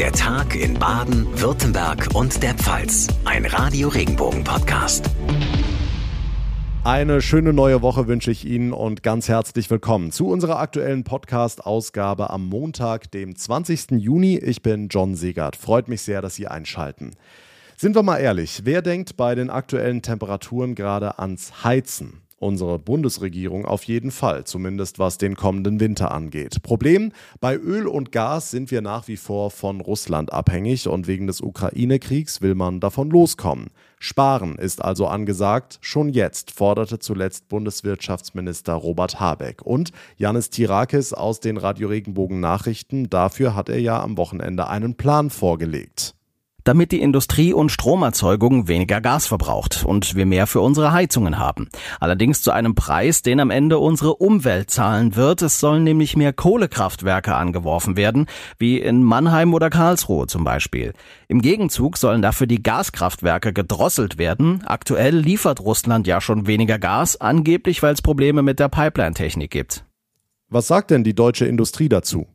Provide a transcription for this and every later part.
Der Tag in Baden, Württemberg und der Pfalz. Ein Radio Regenbogen Podcast. Eine schöne neue Woche wünsche ich Ihnen und ganz herzlich willkommen zu unserer aktuellen Podcast-Ausgabe am Montag, dem 20. Juni. Ich bin John Segert. Freut mich sehr, dass Sie einschalten. Sind wir mal ehrlich, wer denkt bei den aktuellen Temperaturen gerade ans Heizen? Unsere Bundesregierung auf jeden Fall, zumindest was den kommenden Winter angeht. Problem, bei Öl und Gas sind wir nach wie vor von Russland abhängig und wegen des Ukraine-Kriegs will man davon loskommen. Sparen ist also angesagt, schon jetzt, forderte zuletzt Bundeswirtschaftsminister Robert Habeck. Und Janis Tirakis aus den Radio Regenbogen Nachrichten, dafür hat er ja am Wochenende einen Plan vorgelegt damit die Industrie und Stromerzeugung weniger Gas verbraucht und wir mehr für unsere Heizungen haben. Allerdings zu einem Preis, den am Ende unsere Umwelt zahlen wird. Es sollen nämlich mehr Kohlekraftwerke angeworfen werden, wie in Mannheim oder Karlsruhe zum Beispiel. Im Gegenzug sollen dafür die Gaskraftwerke gedrosselt werden. Aktuell liefert Russland ja schon weniger Gas, angeblich weil es Probleme mit der Pipeline-Technik gibt. Was sagt denn die deutsche Industrie dazu?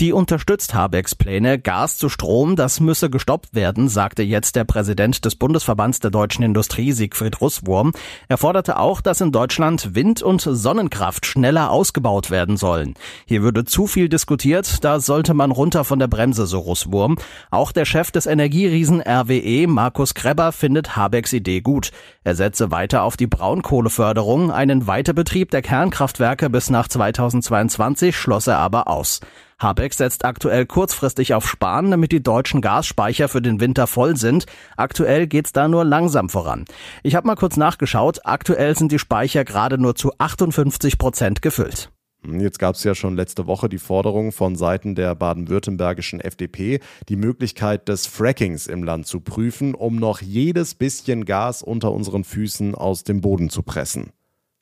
Die unterstützt Habecks Pläne. Gas zu Strom, das müsse gestoppt werden, sagte jetzt der Präsident des Bundesverbands der deutschen Industrie, Siegfried Russwurm. Er forderte auch, dass in Deutschland Wind- und Sonnenkraft schneller ausgebaut werden sollen. Hier würde zu viel diskutiert, da sollte man runter von der Bremse, so Russwurm. Auch der Chef des Energieriesen RWE, Markus Krebber, findet Habecks Idee gut. Er setze weiter auf die Braunkohleförderung. Einen Weiterbetrieb der Kernkraftwerke bis nach 2022 schloss er aber aus. Habeck setzt aktuell kurzfristig auf Sparen, damit die deutschen Gasspeicher für den Winter voll sind. Aktuell geht's da nur langsam voran. Ich habe mal kurz nachgeschaut. Aktuell sind die Speicher gerade nur zu 58 Prozent gefüllt. Jetzt gab es ja schon letzte Woche die Forderung von Seiten der baden-württembergischen FDP, die Möglichkeit des Frackings im Land zu prüfen, um noch jedes bisschen Gas unter unseren Füßen aus dem Boden zu pressen.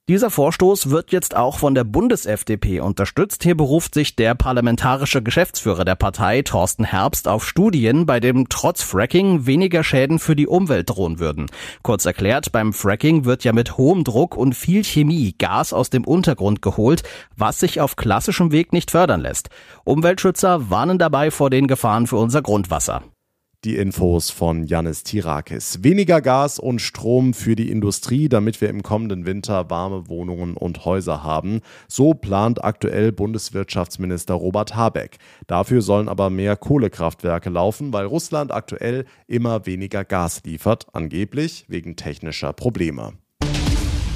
Dieser Vorstoß wird jetzt auch von der Bundes-FDP unterstützt. Hier beruft sich der parlamentarische Geschäftsführer der Partei, Thorsten Herbst, auf Studien, bei dem trotz Fracking weniger Schäden für die Umwelt drohen würden. Kurz erklärt, beim Fracking wird ja mit hohem Druck und viel Chemie Gas aus dem Untergrund geholt, was sich auf klassischem Weg nicht fördern lässt. Umweltschützer warnen dabei vor den Gefahren für unser Grundwasser. Die Infos von Janis Tirakis. Weniger Gas und Strom für die Industrie, damit wir im kommenden Winter warme Wohnungen und Häuser haben. So plant aktuell Bundeswirtschaftsminister Robert Habeck. Dafür sollen aber mehr Kohlekraftwerke laufen, weil Russland aktuell immer weniger Gas liefert, angeblich wegen technischer Probleme.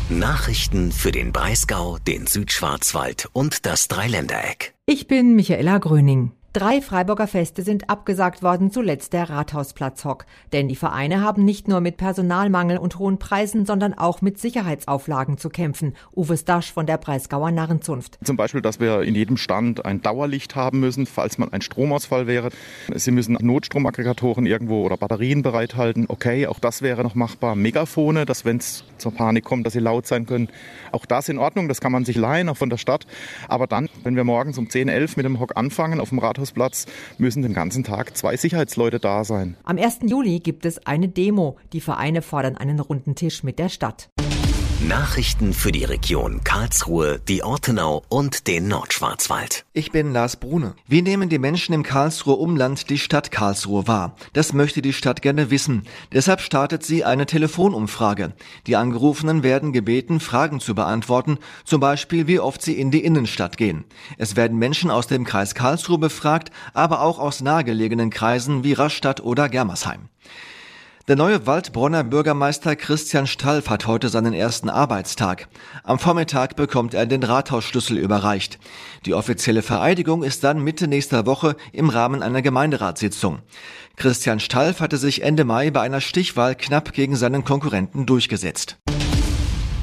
Nachrichten für den Breisgau, den Südschwarzwald und das Dreiländereck. Ich bin Michaela Gröning. Drei Freiburger Feste sind abgesagt worden, zuletzt der Rathausplatzhock. Denn die Vereine haben nicht nur mit Personalmangel und hohen Preisen, sondern auch mit Sicherheitsauflagen zu kämpfen. Uwe Stasch von der Breisgauer Narrenzunft. Zum Beispiel, dass wir in jedem Stand ein Dauerlicht haben müssen, falls mal ein Stromausfall wäre. Sie müssen Notstromaggregatoren irgendwo oder Batterien bereithalten. Okay, auch das wäre noch machbar. Megafone, dass wenn es zur Panik kommt, dass sie laut sein können. Auch das in Ordnung, das kann man sich leihen, auch von der Stadt. Aber dann, wenn wir morgens um 10, 11 mit dem Hock anfangen auf dem Rathaus Rathausplatz müssen den ganzen Tag zwei Sicherheitsleute da sein. Am 1. Juli gibt es eine Demo. Die Vereine fordern einen runden Tisch mit der Stadt. Nachrichten für die Region Karlsruhe, die Ortenau und den Nordschwarzwald. Ich bin Lars Brune. Wie nehmen die Menschen im Karlsruher Umland die Stadt Karlsruhe wahr? Das möchte die Stadt gerne wissen. Deshalb startet sie eine Telefonumfrage. Die Angerufenen werden gebeten, Fragen zu beantworten, zum Beispiel wie oft sie in die Innenstadt gehen. Es werden Menschen aus dem Kreis Karlsruhe befragt, aber auch aus nahegelegenen Kreisen wie Rastatt oder Germersheim. Der neue Waldbronner Bürgermeister Christian Stalf hat heute seinen ersten Arbeitstag. Am Vormittag bekommt er den Rathausschlüssel überreicht. Die offizielle Vereidigung ist dann Mitte nächster Woche im Rahmen einer Gemeinderatssitzung. Christian Stalf hatte sich Ende Mai bei einer Stichwahl knapp gegen seinen Konkurrenten durchgesetzt.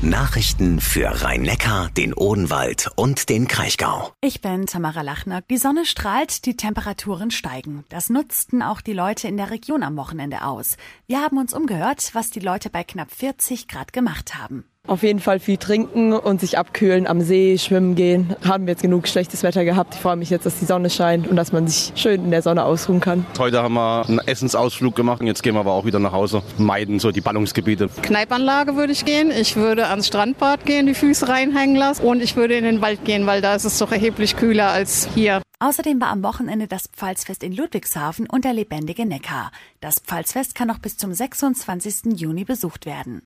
Nachrichten für Rhein-Neckar, den Odenwald und den Kraichgau. Ich bin Tamara Lachner. Die Sonne strahlt, die Temperaturen steigen. Das nutzten auch die Leute in der Region am Wochenende aus. Wir haben uns umgehört, was die Leute bei knapp 40 Grad gemacht haben. Auf jeden Fall viel trinken und sich abkühlen, am See schwimmen gehen. Haben wir jetzt genug schlechtes Wetter gehabt. Ich freue mich jetzt, dass die Sonne scheint und dass man sich schön in der Sonne ausruhen kann. Heute haben wir einen Essensausflug gemacht und jetzt gehen wir aber auch wieder nach Hause. Meiden so die Ballungsgebiete. Kneipanlage würde ich gehen. Ich würde ans Strandbad gehen, die Füße reinhängen lassen und ich würde in den Wald gehen, weil da ist es doch erheblich kühler als hier. Außerdem war am Wochenende das Pfalzfest in Ludwigshafen und der lebendige Neckar. Das Pfalzfest kann noch bis zum 26. Juni besucht werden.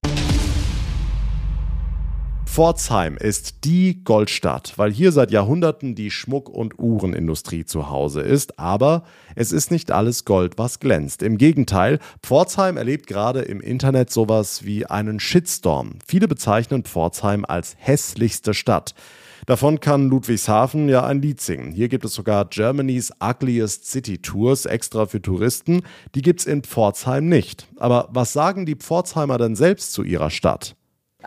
Pforzheim ist die Goldstadt, weil hier seit Jahrhunderten die Schmuck- und Uhrenindustrie zu Hause ist. Aber es ist nicht alles Gold, was glänzt. Im Gegenteil, Pforzheim erlebt gerade im Internet sowas wie einen Shitstorm. Viele bezeichnen Pforzheim als hässlichste Stadt. Davon kann Ludwigshafen ja ein Lied singen. Hier gibt es sogar Germany's Ugliest City Tours extra für Touristen. Die gibt's in Pforzheim nicht. Aber was sagen die Pforzheimer denn selbst zu ihrer Stadt?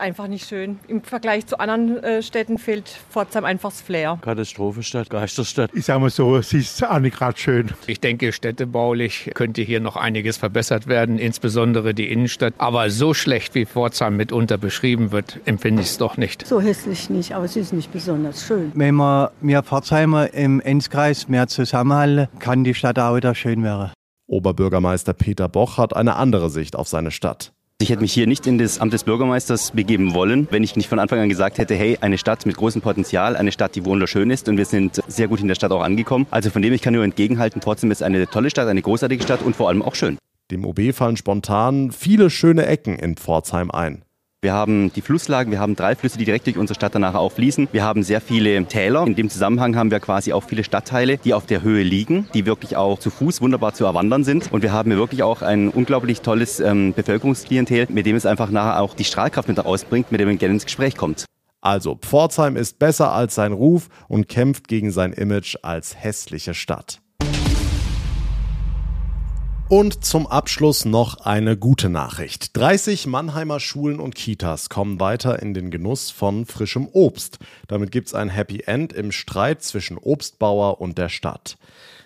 Einfach nicht schön. Im Vergleich zu anderen äh, Städten fehlt Pforzheim einfach das Flair. Katastrophenstadt, Geisterstadt. Ich sage mal so, es ist auch nicht gerade schön. Ich denke, städtebaulich könnte hier noch einiges verbessert werden, insbesondere die Innenstadt. Aber so schlecht wie Pforzheim mitunter beschrieben wird, empfinde ich es doch nicht. So hässlich nicht, aber es ist nicht besonders schön. Wenn wir mehr Pforzheimer im Enzkreis mehr zusammenhalten, kann die Stadt auch wieder schön werden. Oberbürgermeister Peter Boch hat eine andere Sicht auf seine Stadt. Ich hätte mich hier nicht in das Amt des Bürgermeisters begeben wollen, wenn ich nicht von Anfang an gesagt hätte, hey, eine Stadt mit großem Potenzial, eine Stadt, die wunderschön ist und wir sind sehr gut in der Stadt auch angekommen. Also von dem ich kann nur entgegenhalten, trotzdem ist eine tolle Stadt, eine großartige Stadt und vor allem auch schön. Dem OB fallen spontan viele schöne Ecken in Pforzheim ein. Wir haben die Flusslagen, wir haben drei Flüsse, die direkt durch unsere Stadt danach auch fließen. Wir haben sehr viele Täler. In dem Zusammenhang haben wir quasi auch viele Stadtteile, die auf der Höhe liegen, die wirklich auch zu Fuß wunderbar zu erwandern sind. Und wir haben hier wirklich auch ein unglaublich tolles ähm, Bevölkerungsklientel, mit dem es einfach nachher auch die Strahlkraft mit rausbringt, mit dem man gerne ins Gespräch kommt. Also, Pforzheim ist besser als sein Ruf und kämpft gegen sein Image als hässliche Stadt. Und zum Abschluss noch eine gute Nachricht. 30 Mannheimer Schulen und Kitas kommen weiter in den Genuss von frischem Obst. Damit gibt es ein Happy End im Streit zwischen Obstbauer und der Stadt.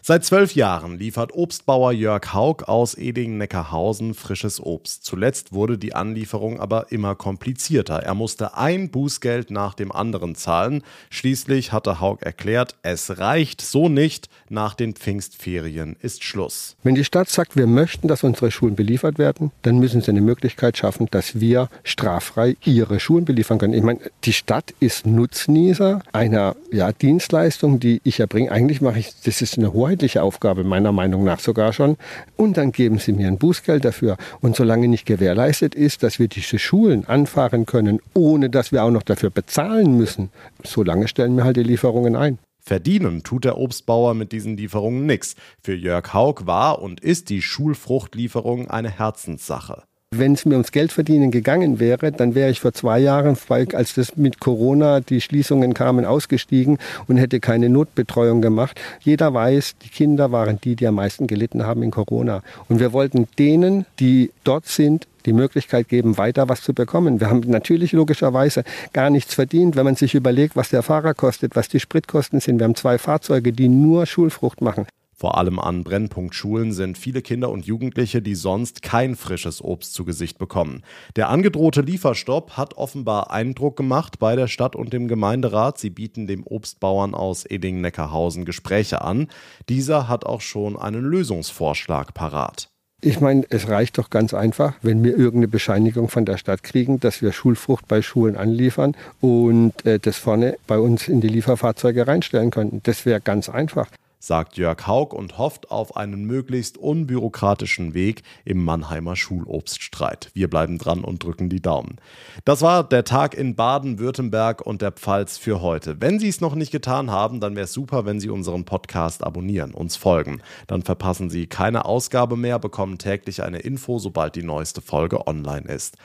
Seit zwölf Jahren liefert Obstbauer Jörg Haug aus Eding-Neckarhausen frisches Obst. Zuletzt wurde die Anlieferung aber immer komplizierter. Er musste ein Bußgeld nach dem anderen zahlen. Schließlich hatte Haug erklärt, es reicht so nicht. Nach den Pfingstferien ist Schluss. Wenn die Stadt sagt, wir möchten, dass unsere Schulen beliefert werden, dann müssen sie eine Möglichkeit schaffen, dass wir straffrei ihre Schulen beliefern können. Ich meine, die Stadt ist Nutznießer einer ja, Dienstleistung, die ich erbringe. Eigentlich mache ich, das ist eine Hoheit verbindliche Aufgabe, meiner Meinung nach sogar schon. Und dann geben sie mir ein Bußgeld dafür. Und solange nicht gewährleistet ist, dass wir diese Schulen anfahren können, ohne dass wir auch noch dafür bezahlen müssen, solange stellen wir halt die Lieferungen ein. Verdienen tut der Obstbauer mit diesen Lieferungen nichts. Für Jörg Haug war und ist die Schulfruchtlieferung eine Herzenssache. Wenn es mir ums Geldverdienen gegangen wäre, dann wäre ich vor zwei Jahren, als das mit Corona die Schließungen kamen, ausgestiegen und hätte keine Notbetreuung gemacht. Jeder weiß, die Kinder waren die, die am meisten gelitten haben in Corona. Und wir wollten denen, die dort sind, die Möglichkeit geben, weiter was zu bekommen. Wir haben natürlich logischerweise gar nichts verdient, wenn man sich überlegt, was der Fahrer kostet, was die Spritkosten sind. Wir haben zwei Fahrzeuge, die nur Schulfrucht machen. Vor allem an Brennpunktschulen sind viele Kinder und Jugendliche, die sonst kein frisches Obst zu Gesicht bekommen. Der angedrohte Lieferstopp hat offenbar Eindruck gemacht bei der Stadt und dem Gemeinderat. Sie bieten dem Obstbauern aus Eding-Neckarhausen Gespräche an. Dieser hat auch schon einen Lösungsvorschlag parat. Ich meine, es reicht doch ganz einfach, wenn wir irgendeine Bescheinigung von der Stadt kriegen, dass wir Schulfrucht bei Schulen anliefern und äh, das vorne bei uns in die Lieferfahrzeuge reinstellen könnten. Das wäre ganz einfach sagt Jörg Haug und hofft auf einen möglichst unbürokratischen Weg im Mannheimer Schulobststreit. Wir bleiben dran und drücken die Daumen. Das war der Tag in Baden-Württemberg und der Pfalz für heute. Wenn Sie es noch nicht getan haben, dann wäre es super, wenn Sie unseren Podcast abonnieren, uns folgen. Dann verpassen Sie keine Ausgabe mehr, bekommen täglich eine Info, sobald die neueste Folge online ist.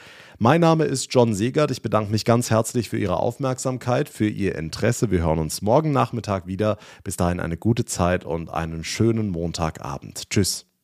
Mein Name ist John Segert. Ich bedanke mich ganz herzlich für Ihre Aufmerksamkeit, für Ihr Interesse. Wir hören uns morgen Nachmittag wieder. Bis dahin eine gute Zeit und einen schönen Montagabend. Tschüss.